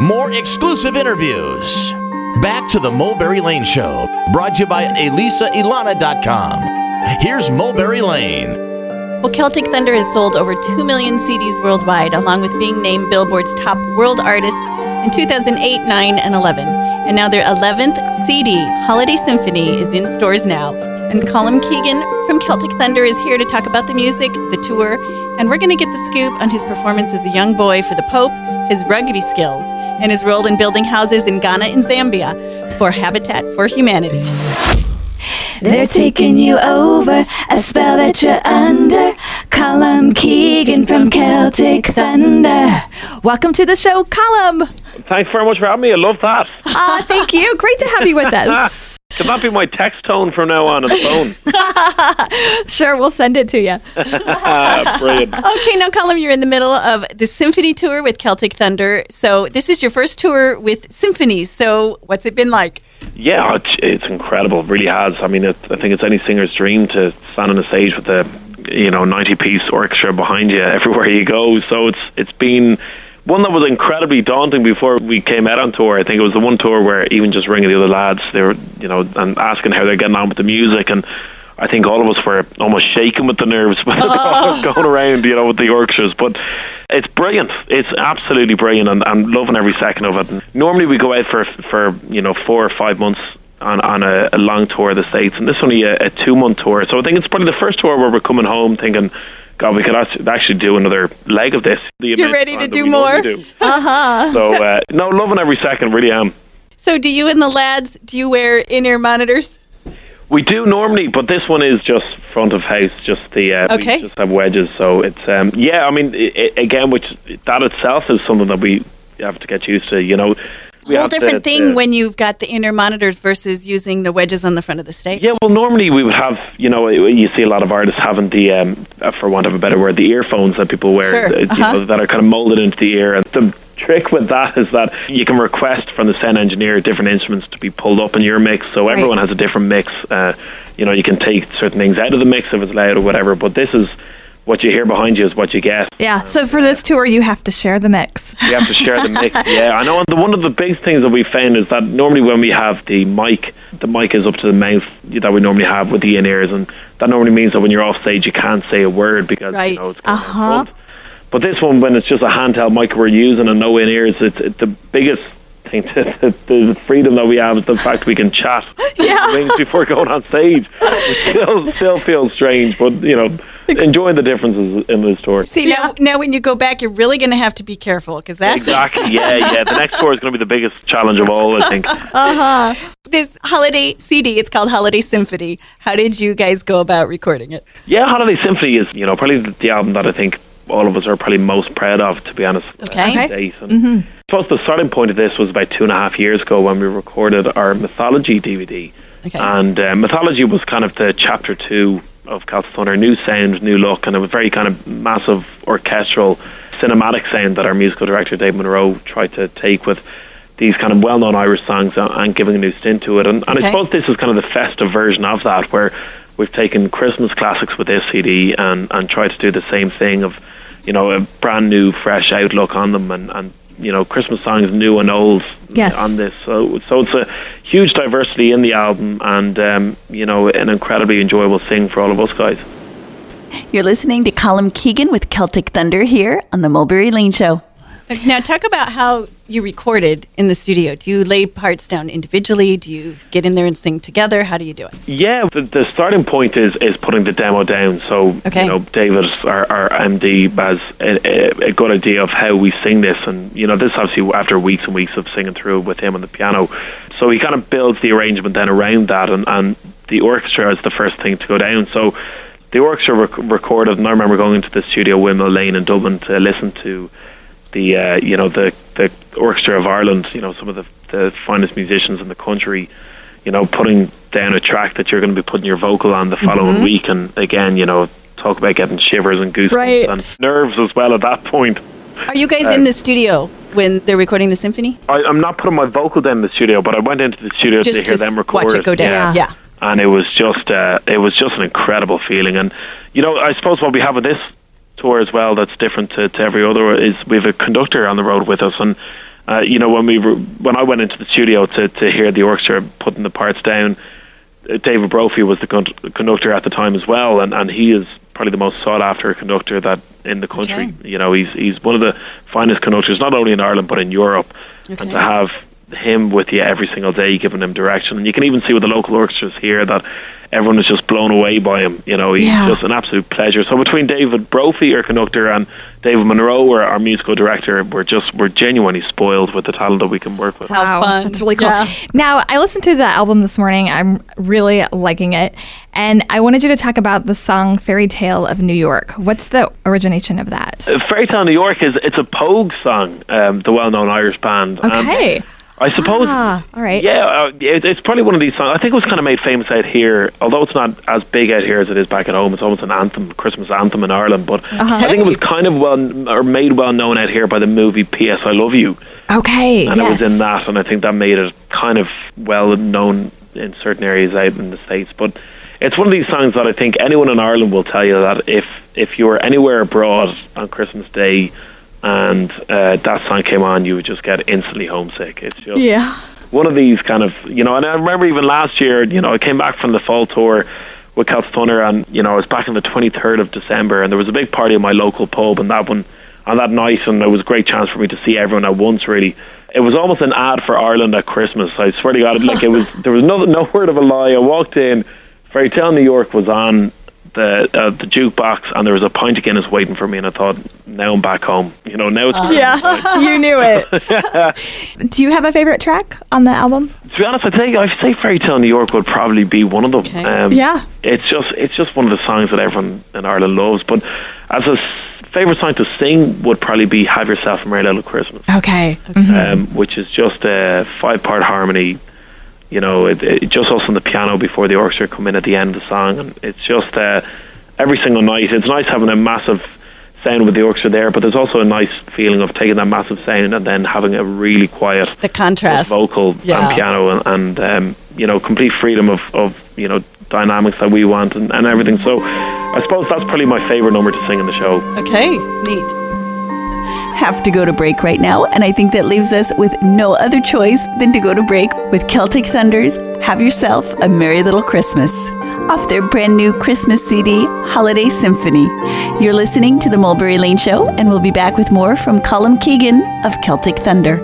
More exclusive interviews. Back to the Mulberry Lane Show, brought to you by ElisaElana.com. Here's Mulberry Lane. Well, Celtic Thunder has sold over 2 million CDs worldwide, along with being named Billboard's top world artist in 2008, 9, and 11. And now their 11th CD, Holiday Symphony, is in stores now. And Colm Keegan from Celtic Thunder is here to talk about the music, the tour, and we're going to get the scoop on his performance as a young boy for the Pope, his rugby skills, and his role in building houses in Ghana and Zambia for Habitat for Humanity. They're taking you over, a spell that you're under. Colm Keegan from Celtic Thunder. Welcome to the show, Colm. Thanks very much for having me. I love that. Ah, thank you. Great to have you with us. Can that be my text tone from now on on the phone? Sure, we'll send it to you. Brilliant. Okay, now, Colm, you're in the middle of the symphony tour with Celtic Thunder. So, this is your first tour with symphonies. So, what's it been like? Yeah, it's, it's incredible. It really has. I mean, it, I think it's any singer's dream to stand on a stage with a you know 90 piece orchestra behind you everywhere you go. So it's it's been one that was incredibly daunting before we came out on tour. I think it was the one tour where even just ringing the other lads, they were you know and asking how they're getting on with the music and. I think all of us were almost shaking with the nerves oh. going around, you know, with the orchestras. But it's brilliant. It's absolutely brilliant, and I'm loving every second of it. And normally we go out for for you know four or five months on on a, a long tour of the states, and this is only a, a two month tour. So I think it's probably the first tour where we're coming home thinking. God, we could actually do another leg of this. The You're ready to do more? do. So, uh, no, loving every second, really am. So, do you and the lads, do you wear in-ear monitors? We do normally, but this one is just front of house. Just the uh, Okay. we just have wedges, so it's um, yeah. I mean, i i again, which that itself is something that we have to get used to. You know, Whole to- different thing to- when you've got the in-ear monitors versus using the wedges on the front of the stage. Yeah, well, normally we would have, you know, you see a lot of artists having the, um, uh, for want of a better word, the earphones that people wear, Sure, uh, you uh-huh. know, that are kind of molded into the ear. And the trick with that is that you can request from the sound engineer different instruments to be pulled up in your mix. So everyone has a different mix. Uh, you know, you can take certain things out of the mix if it's loud or whatever. But this is what you hear behind you is what you get. Yeah, so for this tour, you have to share the mix. You have to share the mix. Yeah, I know. And the, one of the big things that we found is that normally when we have the mic, the mic is up to the mouth that we normally have with the in ears, and that normally means that when you're off stage, you can't say a word because Right. you know it's going Uh-huh. on front. But this one, when it's just a handheld mic we're using and no in ears, it's, it's the biggest thing. the, the freedom that we have is the fact we can chat things before going on stage. It still, still feels strange, but you know, enjoying the differences in this tour. See, now, now when you go back, you're really going to have to be careful because that's Exactly. Yeah, yeah. The next tour is going to be the biggest challenge of all, I think. uh huh. this holiday CD. It's called Holiday Symphony. How did you guys go about recording it? Yeah, Holiday Symphony is, you know, probably the, the album that I think all of us are probably most proud of, to be honest. Okay. to Okay. date. And I suppose the starting point of this was about two and a half years ago when we recorded our Mythology DVD. Okay. And uh, Mythology was kind of the chapter two of Thunder, new sound, new look, and it was very kind of massive orchestral, cinematic sound that our musical director Dave Munro tried to take with these kind of well-known Irish songs and, and giving a new stint to it. And, and Okay. I suppose this is kind of the festive version of that, where we've taken Christmas classics with this CD and, and tried to do the same thing of, you know, a brand new, fresh outlook on them and, and you know, Christmas songs, new and old, Yes. on this. So, so it's a huge diversity in the album, and um, you know, an incredibly enjoyable thing for all of us guys. You're listening to Colm Keegan with Celtic Thunder here on the Mulberry Lane Show. Now, talk about how you recorded in the studio. Do you lay parts down individually? Do you get in there and sing together? How do you do it? Yeah, the, the starting point is is putting the demo down. So Okay. you know, David, our, our MD, has a, a, good idea of how we sing this, and you know, this obviously after weeks and weeks of singing through with him on the piano. So he kind of builds the arrangement then around that, and, and the orchestra is the first thing to go down. So the orchestra rec- recorded, and I remember going into the studio Windmill Lane in Dublin to listen to the uh, you know the the orchestra of Ireland, you know some of the the finest musicians in the country, you know putting down a track that you're going to be putting your vocal on the following week, and again you know talk about getting shivers and goosebumps Right. and nerves as well at that point. Are you guys in the studio when they're recording the symphony? I, I'm not putting my vocal down in the studio, but I went into the studio Just to hear to them record watch it go down. Yeah. and it was just uh, it was just an incredible feeling. And you know, I suppose what we have with this tour as well that's different to, to every other is we have a conductor on the road with us, and Uh, you know, when we were, when I went into the studio to, to hear the orchestra putting the parts down, uh, David Brophy was the con- conductor at the time as well, and, and he is probably the most sought after conductor that in the country. Okay. You know, he's he's one of the finest conductors, not only in Ireland but in Europe. And to have him with you every single day, giving him direction, and you can even see with the local orchestras here that everyone is just blown away by him. You know, he's Yeah. just an absolute pleasure. So between David Brophy, our conductor, and David Munro, our, our musical director, we're just we're genuinely spoiled with the talent that we can work with. How Wow, fun. That's really cool. Yeah. Now, I listened to the album this morning. I'm really liking it. And I wanted you to talk about the song Fairy Tale of New York. What's the origination of that? Uh, Fairy Tale of New York is it's a Pogue song, um, the well-known Irish band. And Okay. I suppose. Ah, all right. Yeah, uh, it, it's probably one of these songs. I think it was kind of made famous out here, although it's not as big out here as it is back at home. It's almost an anthem, Christmas anthem in Ireland. But Uh-huh. I think it was kind of well or made well known out here by the movie P.S. I Love You, Okay. and yes. it was in that, and I think that made it kind of well known in certain areas out in the states. But it's one of these songs that I think anyone in Ireland will tell you that if if you were anywhere abroad on Christmas Day and uh, that song came on, you would just get instantly homesick. It's just Yeah. one of these kind of you know, and I remember even last year, you know, I came back from the fall tour with Celtic Thunder, and you know, I was back on the 23rd of December, and there was a big party in my local pub, and that one on that night, and it was a great chance for me to see everyone at once. Really, it was almost an ad for Ireland at Christmas. I swear to God, like it was. There was no no word of a lie. I walked in, Fairy Tale New York was on the uh, the jukebox, and there was a pint of Guinness waiting for me, and I thought, now I'm back home. You know, now it's. Yeah. you knew it. Do you have a favorite track on the album? To be honest, I think I'd say Fairy Tale New York would probably be one of them. Okay. Um, Yeah. it's just it's just one of the songs that everyone in Ireland loves. But as a favorite song to sing would probably be "Have Yourself a Merry Little Christmas," Okay. um, which is just a five-part harmony. You know, it, it just us on the piano before the orchestra come in at the end of the song, and it's just uh, every single night. It's nice having a massive sound with the orchestra there, but there's also a nice feeling of taking that massive sound and then having a really quiet The contrast. vocal Yeah. and piano and, and um, you know complete freedom of, of you know dynamics that we want and, and everything. So I suppose that's probably my favorite number to sing in the show. Okay, neat. Have to go to break right now, and I think that leaves us with no other choice than to go to break with Celtic Thunders. Have yourself a merry little Christmas. Off their brand new Christmas CD, Holiday Symphony. You're listening to the Mulberry Lane Show, and we'll be back with more from Colm Keegan of Celtic Thunder.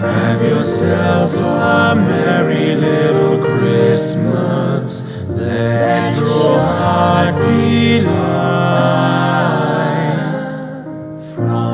Have yourself a merry little Christmas. Let your heart be light.